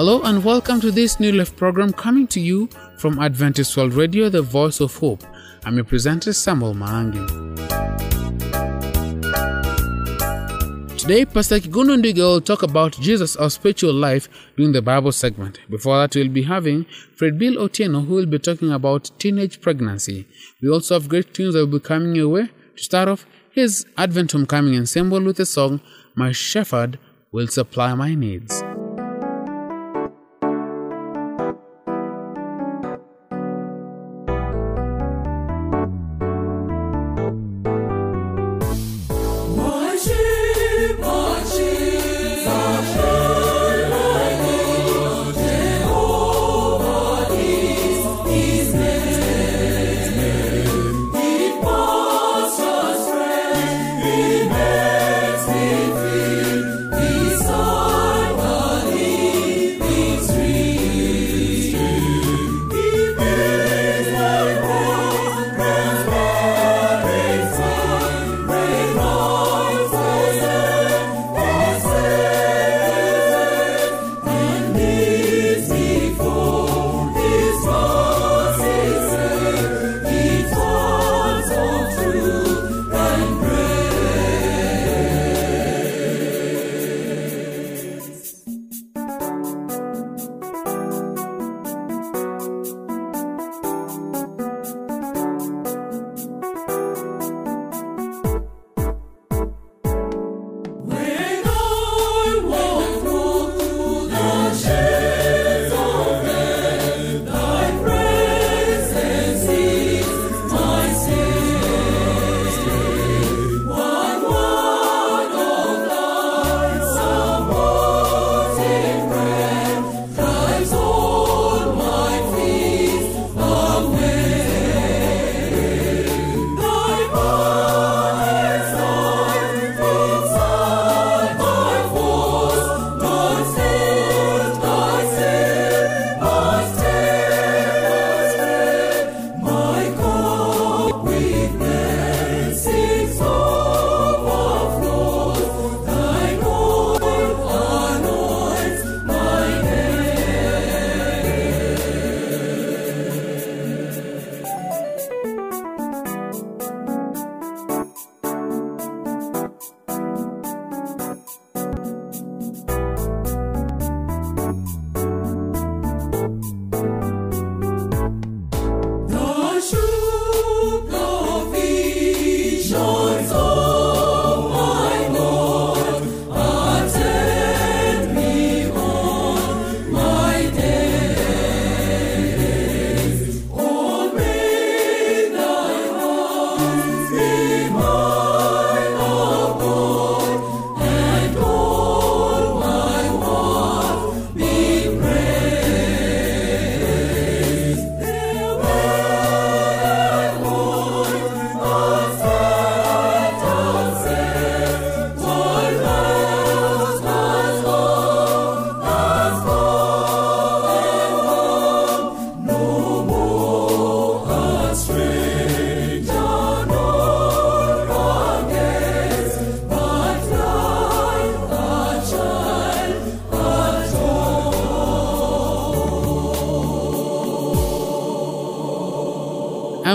Hello and welcome to this New Life program coming to you from Adventist World Radio, the voice of hope. I'm your presenter, Samuel Maangi. Today, Pastor Kiguno Ndwiga will talk about Jesus, our spiritual life, during the Bible segment. Before that, we'll be having Fred Bill Otieno, who will be talking about teenage pregnancy. We also have great tunes that will be coming your way. To start off, here's Advent Homecoming Ensemble with the song, My Shepherd Will Supply My Needs.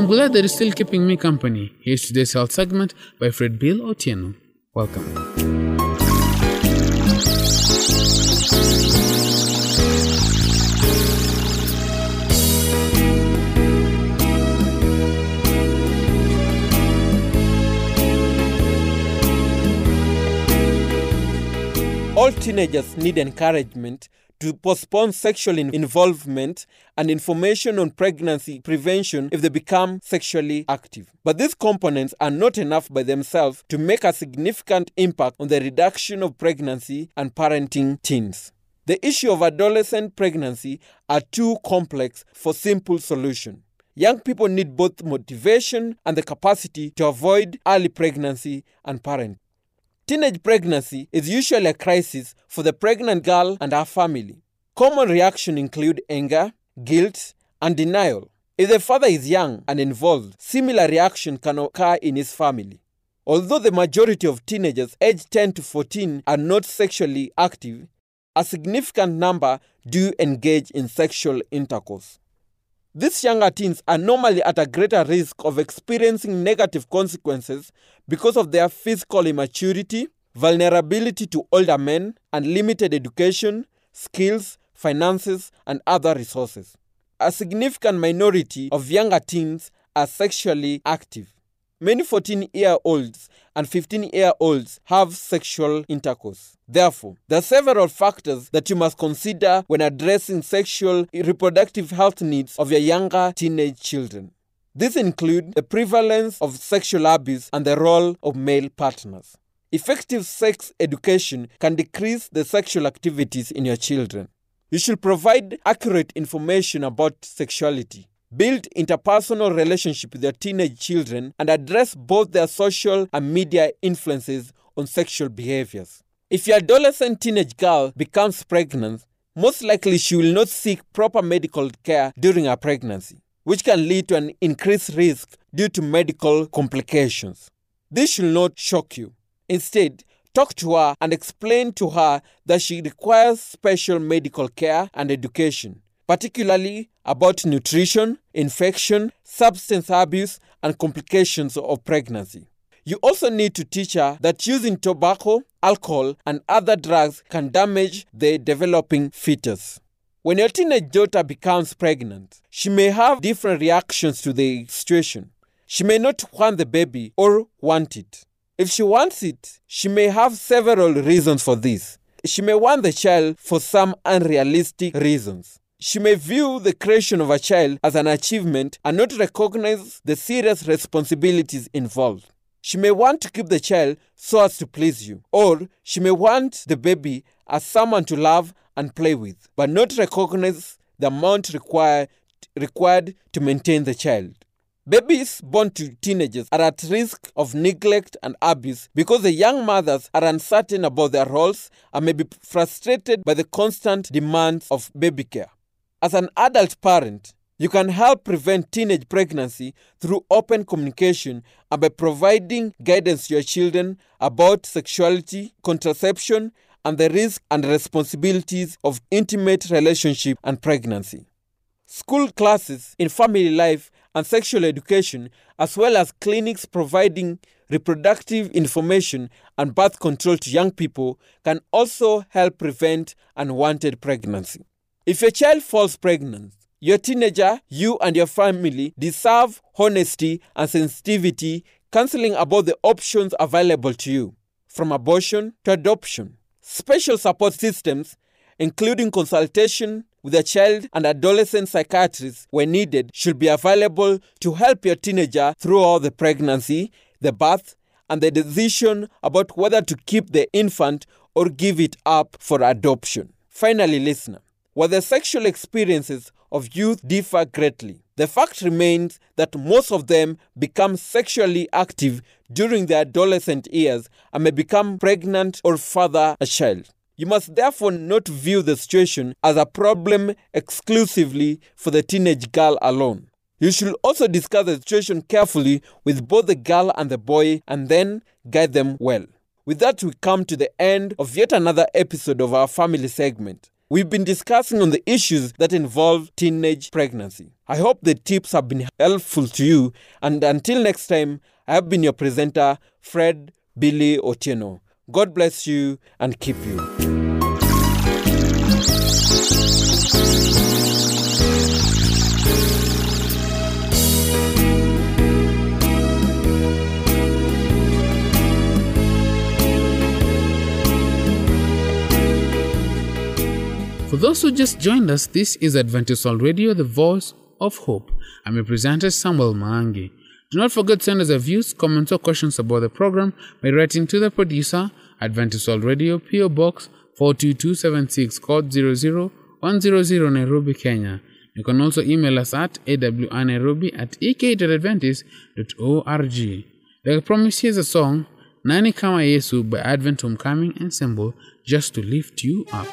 I'm glad that you're still keeping me company. Here's today's health segment by Fred Bill Otieno. Welcome. All teenagers need encouragement to postpone sexual involvement and information on pregnancy prevention if they become sexually active. But these components are not enough by themselves to make a significant impact on the reduction of pregnancy and parenting teens. The issue of adolescent pregnancy are too complex for simple solution. Young people need both motivation and the capacity to avoid early pregnancy and parent. Teenage pregnancy is usually a crisis for the pregnant girl and her family. Common reactions include anger, guilt, and denial. If the father is young and involved, similar reaction can occur in his family. Although the majority of teenagers aged 10 to 14 are not sexually active, a significant number do engage in sexual intercourse. These younger teens are normally at a greater risk of experiencing negative consequences because of their physical immaturity, vulnerability to older men, and limited education, skills, finances, and other resources. A significant minority of younger teens are sexually active. Many 14 year olds and 15 year olds have sexual intercourse. Therefore, there are several factors that you must consider when addressing sexual reproductive health needs of your younger teenage children. These include the prevalence of sexual abuse and the role of male partners. Effective sex education can decrease the sexual activities in your children. You should provide accurate information about sexuality. Build interpersonal relationship with their teenage children and address both their social and media influences on sexual behaviors. If your adolescent teenage girl becomes pregnant, most likely she will not seek proper medical care during her pregnancy, which can lead to an increased risk due to medical complications. This should not shock you. Instead, talk to her and explain to her that she requires special medical care and education, particularly about nutrition, infection, substance abuse, and complications of pregnancy. You also need to teach her that using tobacco, alcohol, and other drugs can damage the developing fetus. When your teenage daughter becomes pregnant, she may have different reactions to the situation. She may not want the baby or want it. If she wants it, she may have several reasons for this. She may want the child for some unrealistic reasons. She may view the creation of a child as an achievement and not recognize the serious responsibilities involved. She may want to keep the child so as to please you, or she may want the baby as someone to love and play with, but not recognize the amount required, required to maintain the child. Babies born to teenagers are at risk of neglect and abuse because the young mothers are uncertain about their roles and may be frustrated by the constant demands of baby care. As an adult parent, you can help prevent teenage pregnancy through open communication and by providing guidance to your children about sexuality, contraception, and the risks and responsibilities of intimate relationship and pregnancy. School classes in family life and sexual education, as well as clinics providing reproductive information and birth control to young people, can also help prevent unwanted pregnancy. If a child falls pregnant, your teenager, you and your family deserve honesty and sensitivity, counseling about the options available to you, from abortion to adoption. Special support systems, including consultation with a child and adolescent psychiatrist when needed, should be available to help your teenager throughout the pregnancy, the birth, and the decision about whether to keep the infant or give it up for adoption. Finally, listener, while the sexual experiences of youth differ greatly, the fact remains that most of them become sexually active during their adolescent years and may become pregnant or father a child. You must therefore not view the situation as a problem exclusively for the teenage girl alone. You should also discuss the situation carefully with both the girl and the boy and then guide them well. With that, we come to the end of yet another episode of our family segment. We've been discussing on the issues that involve teenage pregnancy. I hope the tips have been helpful to you, and until next time, I have been your presenter, Fred Billy Otieno. God bless you and keep you. For those who just joined us, this is Adventist Radio, the voice of hope. I'm your presenter, Samuel Maangi. Do not forget to send us your views, comments, or questions about the program by writing to the producer, Adventist World Radio, PO Box 42276, code 00100 Nairobi, Kenya. You can also email us at awnairobi at ek.adventist.org. Like I promised, here's a song, Nani Kama Yesu by Advent Homecoming Ensemble, just to lift you up.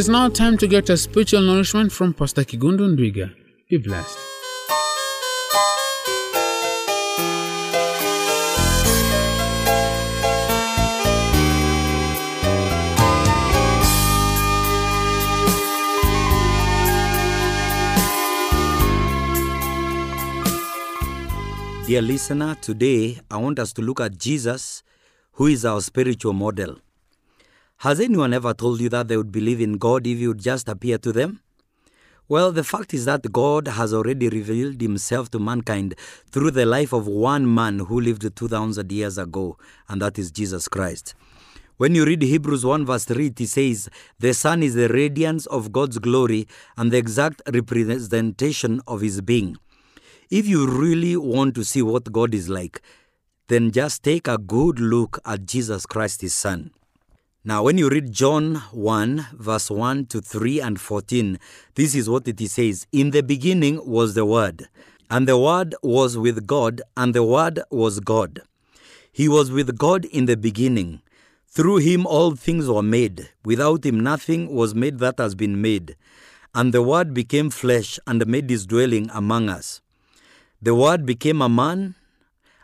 Is now time to get a spiritual nourishment from Pastor Kigundu Ndwiga. Be blessed. Dear listener, today I want us to look at Jesus, who is our spiritual model. Has anyone ever told you that they would believe in God if you would just appear to them? Well, the fact is that God has already revealed himself to mankind through the life of one man who lived 2,000 years ago, and that is Jesus Christ. When you read Hebrews 1 verse 3, it says, The Son is the radiance of God's glory and the exact representation of his being. If you really want to see what God is like, then just take a good look at Jesus Christ, his Son. Now, when you read John 1, verse 1 to 3 and 14, this is what it says In the beginning was the Word, and the Word was with God, and the Word was God. He was with God in the beginning. Through him all things were made. Without him nothing was made that has been made. And the Word became flesh and made his dwelling among us. The Word became a man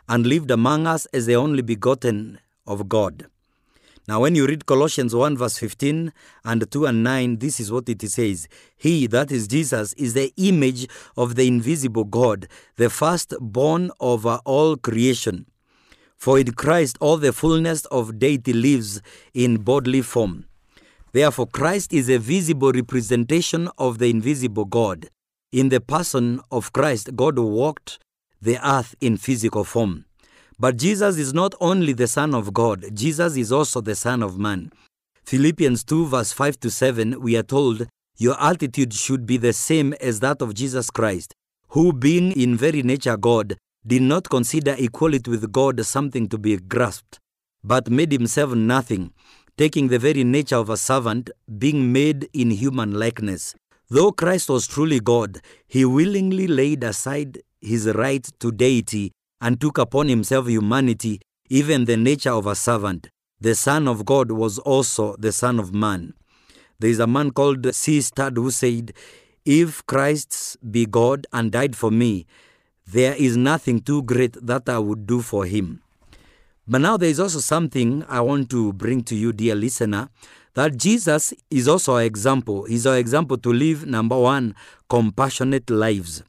and lived among us as the only begotten of God. Now, when you read Colossians 1, verse 15 and 2 and 9, this is what it says He, that is Jesus, is the image of the invisible God, the firstborn over all creation. For in Christ all the fullness of deity lives in bodily form. Therefore, Christ is a visible representation of the invisible God. In the person of Christ, God walked the earth in physical form. But Jesus is not only the Son of God, Jesus is also the Son of Man. Philippians 2, verse 5 to 7, we are told, Your attitude should be the same as that of Jesus Christ, who, being in very nature God, did not consider equality with God something to be grasped, but made himself nothing, taking the very nature of a servant, being made in human likeness. Though Christ was truly God, he willingly laid aside his right to deity and took upon himself humanity, even the nature of a servant. The Son of God was also the Son of Man. There is a man called C. Studd who said, If Christ be God and died for me, there is nothing too great that I would do for him. But now there is also something I want to bring to you, dear listener, that Jesus is also our example. He's our example to live, number one, compassionate lives.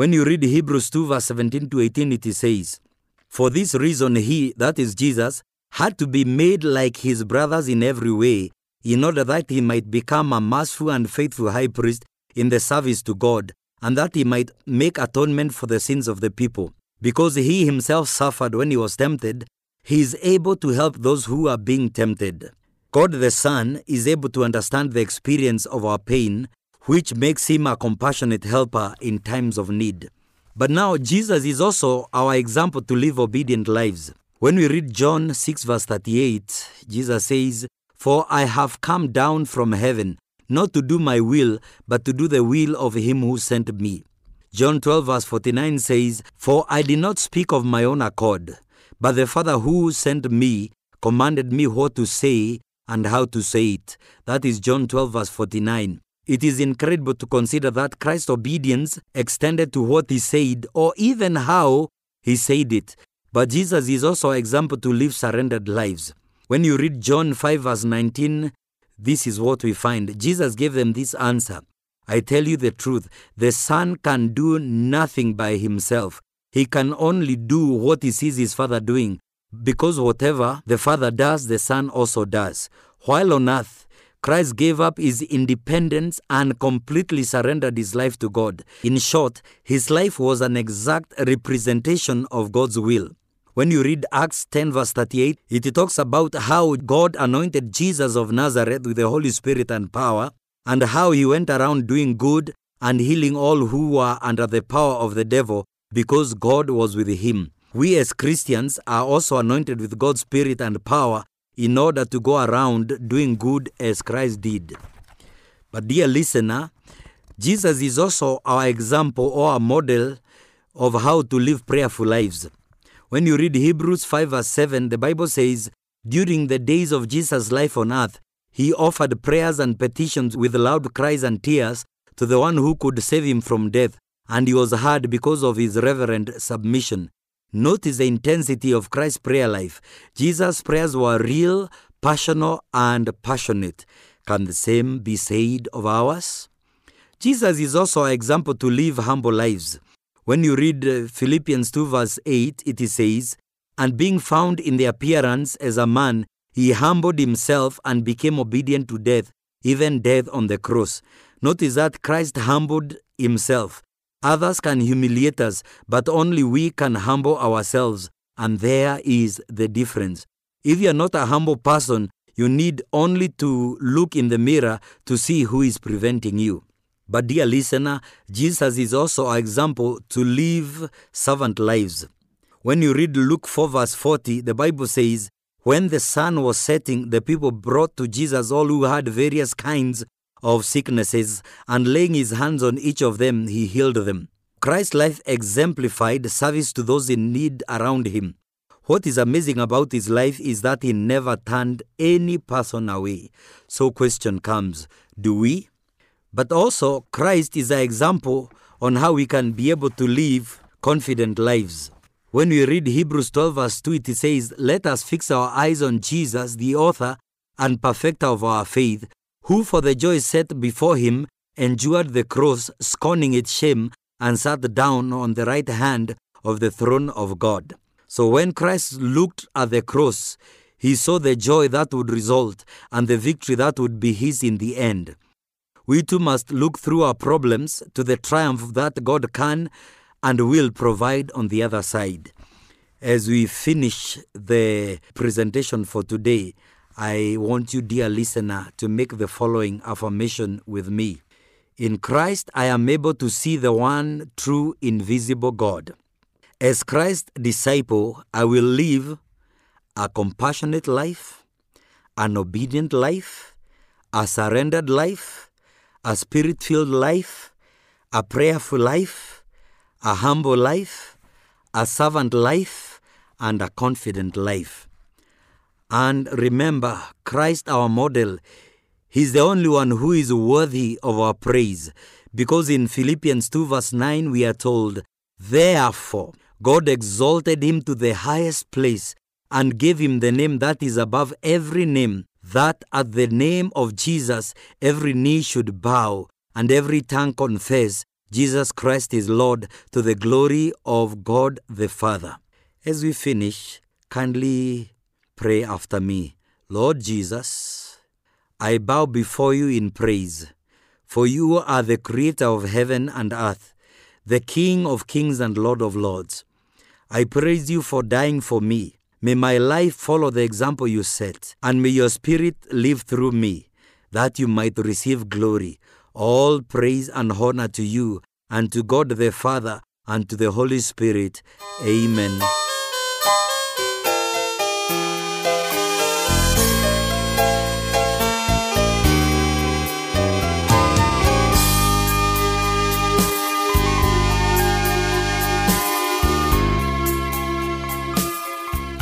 When you read Hebrews 2, verse 17 to 18, it says, For this reason, he, that is Jesus, had to be made like his brothers in every way, in order that he might become a merciful and faithful high priest in the service to God, and that he might make atonement for the sins of the people. Because he himself suffered when he was tempted, he is able to help those who are being tempted. God the Son is able to understand the experience of our pain, which makes him a compassionate helper in times of need. But now, Jesus is also our example to live obedient lives. When we read John 6, verse 38, Jesus says, For I have come down from heaven, not to do my will, but to do the will of him who sent me. John 12, verse 49 says, For I did not speak of my own accord, but the Father who sent me commanded me what to say and how to say it. That is John 12, verse 49. It is incredible to consider that Christ's obedience extended to what he said or even how he said it. But Jesus is also an example to live surrendered lives. When you read John 5, verse 19, this is what we find. Jesus gave them this answer I tell you the truth, the Son can do nothing by himself. He can only do what he sees his Father doing, because whatever the Father does, the Son also does. While on earth, Christ gave up his independence and completely surrendered his life to God. In short, his life was an exact representation of God's will. When you read Acts 10, verse 38, it talks about how God anointed Jesus of Nazareth with the Holy Spirit and power, and how he went around doing good and healing all who were under the power of the devil because God was with him. We as Christians are also anointed with God's Spirit and power in order to go around doing good as Christ did. But, dear listener, Jesus is also our example or a model of how to live prayerful lives. When you read Hebrews 5 verse 7, the Bible says, During the days of Jesus' life on earth, he offered prayers and petitions with loud cries and tears to the one who could save him from death, and he was heard because of his reverent submission. Notice the intensity of Christ's prayer life. Jesus' prayers were real, passionate, and passionate. Can the same be said of ours? Jesus is also an example to live humble lives. When you read uh, Philippians 2, verse 8, it says, And being found in the appearance as a man, he humbled himself and became obedient to death, even death on the cross. Notice that Christ humbled himself. Others can humiliate us, but only we can humble ourselves, and there is the difference. If you are not a humble person, you need only to look in the mirror to see who is preventing you. But, dear listener, Jesus is also an example to live servant lives. When you read Luke 4, verse 40, the Bible says, When the sun was setting, the people brought to Jesus all who had various kinds of sicknesses, and laying his hands on each of them, he healed them. Christ's life exemplified service to those in need around him. What is amazing about his life is that he never turned any person away. So question comes, do we? But also Christ is an example on how we can be able to live confident lives. When we read Hebrews 12 verse 2, it says, Let us fix our eyes on Jesus, the author and perfecter of our faith, who for the joy set before him endured the cross, scorning its shame, and sat down on the right hand of the throne of God. So when Christ looked at the cross, he saw the joy that would result and the victory that would be his in the end. We too must look through our problems to the triumph that God can and will provide on the other side. As we finish the presentation for today, I want you, dear listener, to make the following affirmation with me. In Christ, I am able to see the one true invisible God. As Christ's disciple, I will live a compassionate life, an obedient life, a surrendered life, a spirit filled life, a prayerful life, a humble life, a servant life, and a confident life. And remember, Christ, our model, He's the only one who is worthy of our praise. Because in Philippians 2, verse 9, we are told, Therefore, God exalted him to the highest place and gave him the name that is above every name, that at the name of Jesus every knee should bow and every tongue confess Jesus Christ is Lord to the glory of God the Father. As we finish, kindly pray after me. Lord Jesus, I bow before you in praise, for you are the creator of heaven and earth, the King of kings and Lord of lords. I praise you for dying for me. May my life follow the example you set, and may your spirit live through me, that you might receive glory. All praise and honor to you, and to God the Father, and to the Holy Spirit. Amen.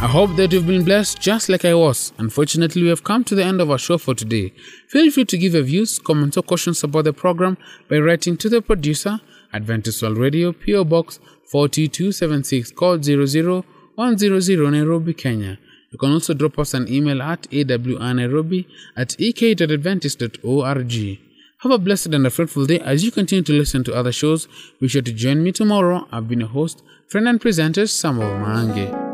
I hope that you've been blessed just like I was. Unfortunately, we have come to the end of our show for today. Feel free to give your views, comments, or questions about the program by writing to the producer, Adventist World Radio, PO Box 42276, code 00100 Nairobi, Kenya. You can also drop us an email at awnairobi at ek.adventist.org. Have a blessed and a fruitful day as you continue to listen to other shows. Be sure to join me tomorrow. I've been your host, friend and presenter, Samuel Maangi.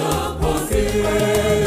nitaposikia